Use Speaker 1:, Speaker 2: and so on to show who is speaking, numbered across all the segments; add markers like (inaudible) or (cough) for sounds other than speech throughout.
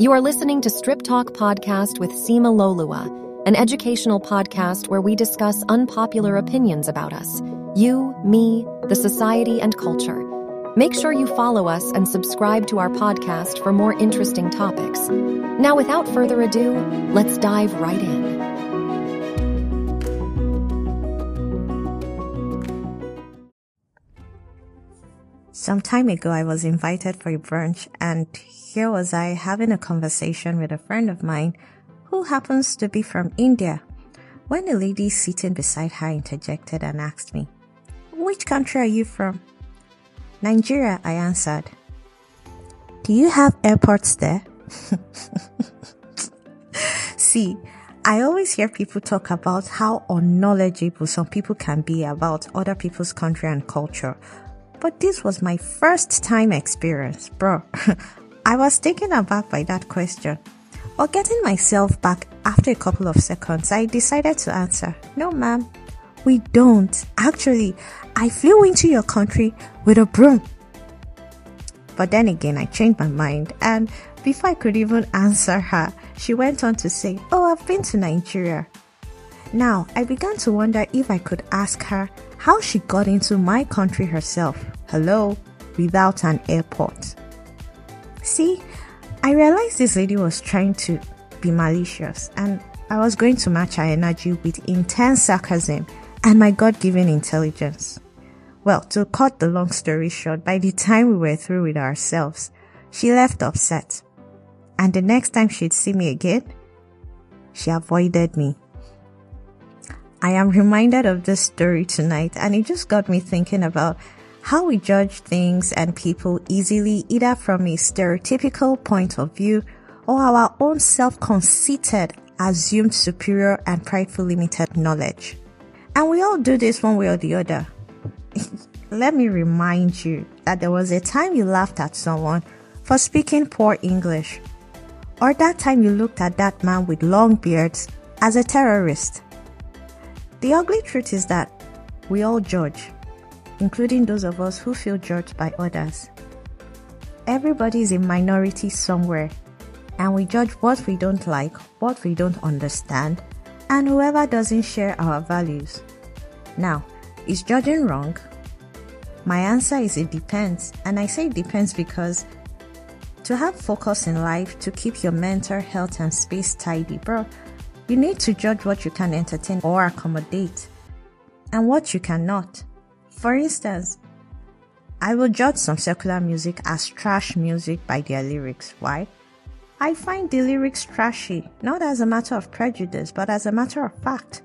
Speaker 1: You are listening to Strip Talk Podcast with Sinmiloluwa, an educational podcast where we discuss unpopular opinions about us you, me, the society, and culture. Make sure you follow us and subscribe to our podcast for more interesting topics. Now, without further ado, let's dive right in.
Speaker 2: Some time ago, I was invited for a brunch, and here was I having a conversation with a friend of mine who happens to be from India. When a lady sitting beside her interjected and asked me, Which country are you from? Nigeria, I answered. Do you have airports there? (laughs) See, I always hear people talk about how unknowledgeable some people can be about other people's country and culture, but this was my first time experience, bro. (laughs) I was taken aback by that question. But getting myself back after a couple of seconds, I decided to answer, No, ma'am, we don't. Actually, I flew into your country with a broom. But then again, I changed my mind, and before I could even answer her, she went on to say, Oh, I've been to Nigeria. Now, I began to wonder if I could ask her how she got into my country herself. Hello, without an airport. See, I realized this lady was trying to be malicious and I was going to match her energy with intense sarcasm and my God given intelligence. Well, to cut the long story short, by the time we were through with ourselves, she left upset. And the next time she'd see me again, she avoided me. I am reminded of this story tonight and it just got me thinking about how we judge things and people easily either from a stereotypical point of view or our own self-conceited, assumed superior and prideful limited knowledge. And we all do this one way or the other. (laughs) Let me remind you that there was a time you laughed at someone for speaking poor English. Or that time you looked at that man with long beards as a terrorist. The ugly truth is that we all judge, including those of us who feel judged by others. Everybody is a minority somewhere, and we judge what we don't like, what we don't understand, and whoever doesn't share our values. Now, is judging wrong? My answer is it depends, and I say it depends because to have focus in life, to keep your mental health and space tidy, bro, you need to judge what you can entertain or accommodate and what you cannot. For instance, I will judge some secular music as trash music by their lyrics. Why? I find the lyrics trashy, not as a matter of prejudice, but as a matter of fact.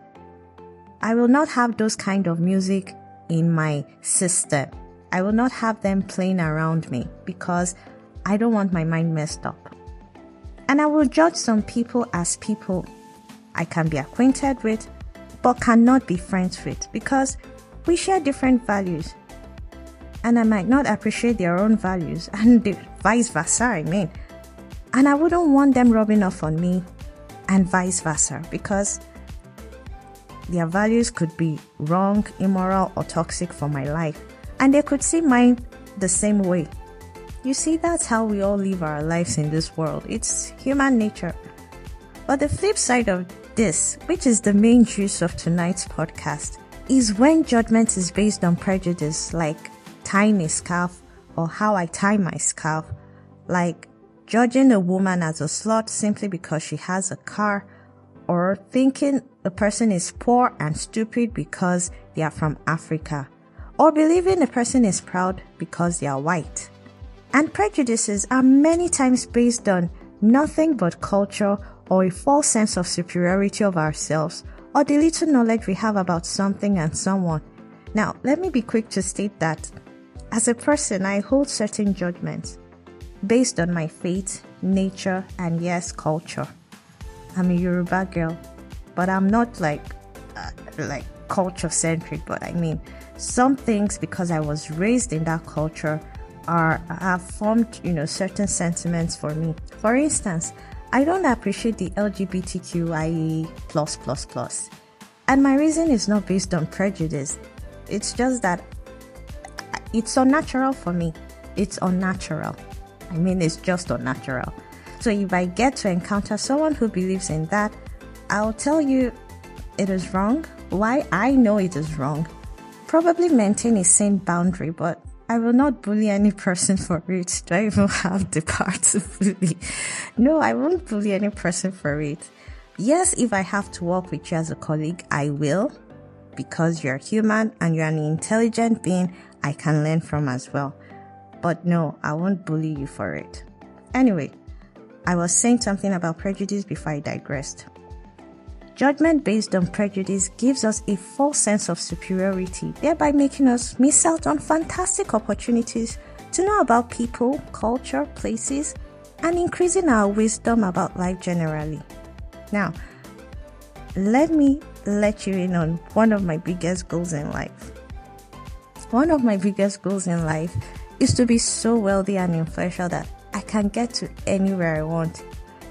Speaker 2: I will not have those kind of music in my system. I will not have them playing around me because I don't want my mind messed up. And I will judge some people as people I can be acquainted with, but cannot be friends with because we share different values. And I might not appreciate their own values, (laughs) and vice versa, I mean. And I wouldn't want them rubbing off on me, and vice versa, because their values could be wrong, immoral, or toxic for my life, and they could see mine the same way. You see, that's how we all live our lives in this world. It's human nature. But the flip side of this, which is the main juice of tonight's podcast, is when judgment is based on prejudice, like tying a scarf or how I tie my scarf, like judging a woman as a slut simply because she has a car, or thinking a person is poor and stupid because they are from Africa, or believing a person is proud because they are white. And prejudices are many times based on nothing but culture or a false sense of superiority of ourselves or the little knowledge we have about something and someone. Now, let me be quick to state that as a person, I hold certain judgments based on my faith, nature, and yes, culture. I'm a Yoruba girl, but I'm not like uh, like culture centric. But I mean, some things because I was raised in that culture are have formed you know certain sentiments for me. For instance, I don't appreciate the LGBTQIA plus plus plus. And my reason is not based on prejudice. It's just that it's unnatural for me. It's unnatural. I mean, it's just unnatural. So if I get to encounter someone who believes in that, I'll tell you it is wrong, why I know it is wrong. Probably maintain a sane boundary, but I will not bully any person for it. Do (laughs) I even have the power to bully? No, I won't bully any person for it. Yes, if I have to work with you as a colleague, I will, because you're human and you're an intelligent being I can learn from as well. But no, I won't bully you for it. Anyway, I was saying something about prejudice before I digressed. Judgment based on prejudice gives us a false sense of superiority, thereby making us miss out on fantastic opportunities to know about people, culture, places, and increasing our wisdom about life generally. Now, let me let you in on one of my biggest goals in life. One of my biggest goals in life is to be so wealthy and influential that I can get to anywhere I want.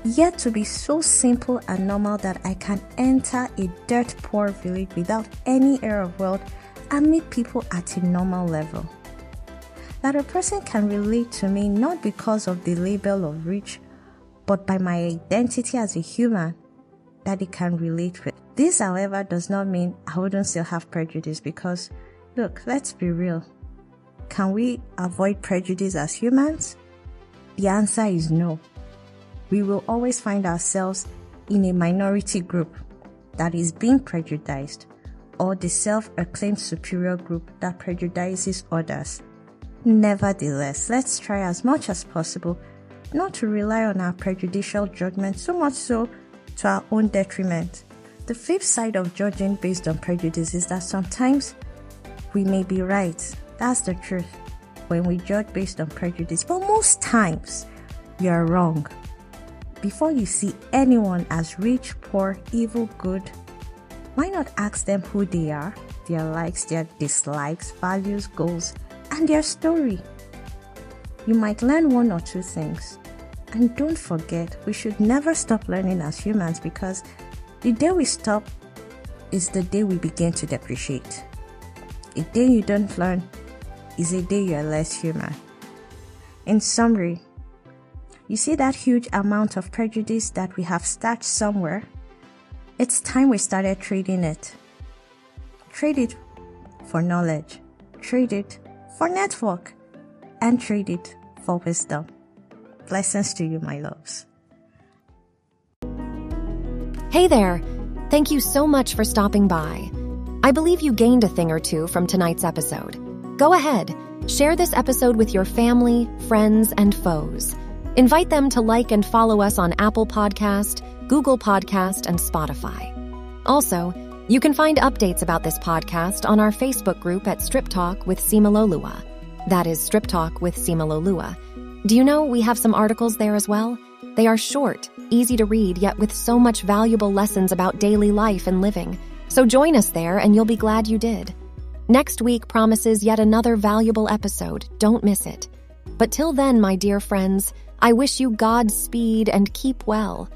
Speaker 2: Yet to be so simple and normal that I can enter a dirt poor village without any air of wealth and meet people at a normal level. That a person can relate to me not because of the label of rich, but by my identity as a human that he can relate with. This, however, does not mean I wouldn't still have prejudice because, look, let's be real. Can we avoid prejudice as humans? The answer is no. We will always find ourselves in a minority group that is being prejudiced or the self acclaimed superior group that prejudices others. Nevertheless, let's try as much as possible not to rely on our prejudicial judgment so much so to our own detriment. The flip side of judging based on prejudice is that sometimes we may be right. That's the truth when we judge based on prejudice, but most times we are wrong. Before you see anyone as rich, poor, evil, good, why not ask them who they are, their likes, their dislikes, values, goals, and their story? You might learn one or two things. And don't forget, we should never stop learning as humans because the day we stop is the day we begin to depreciate. A day you don't learn is a day you're less human. In summary, you see that huge amount of prejudice that we have stashed somewhere? It's time we started trading it. Trade it for knowledge, trade it for network, and trade it for wisdom. Blessings to you, my loves.
Speaker 1: Hey there! Thank you so much for stopping by. I believe you gained a thing or two from tonight's episode. Go ahead, share this episode with your family, friends, and foes. Invite them to like and follow us on Apple Podcast, Google Podcast, and Spotify. Also, you can find updates about this podcast on our Facebook group at Strip Talk with Sinmiloluwa. That is Strip Talk with Sinmiloluwa. Do you know we have some articles there as well? They are short, easy to read, yet with so much valuable lessons about daily life and living. So join us there and you'll be glad you did. Next week promises yet another valuable episode. Don't miss it. But till then, my dear friends, I wish you Godspeed and keep well.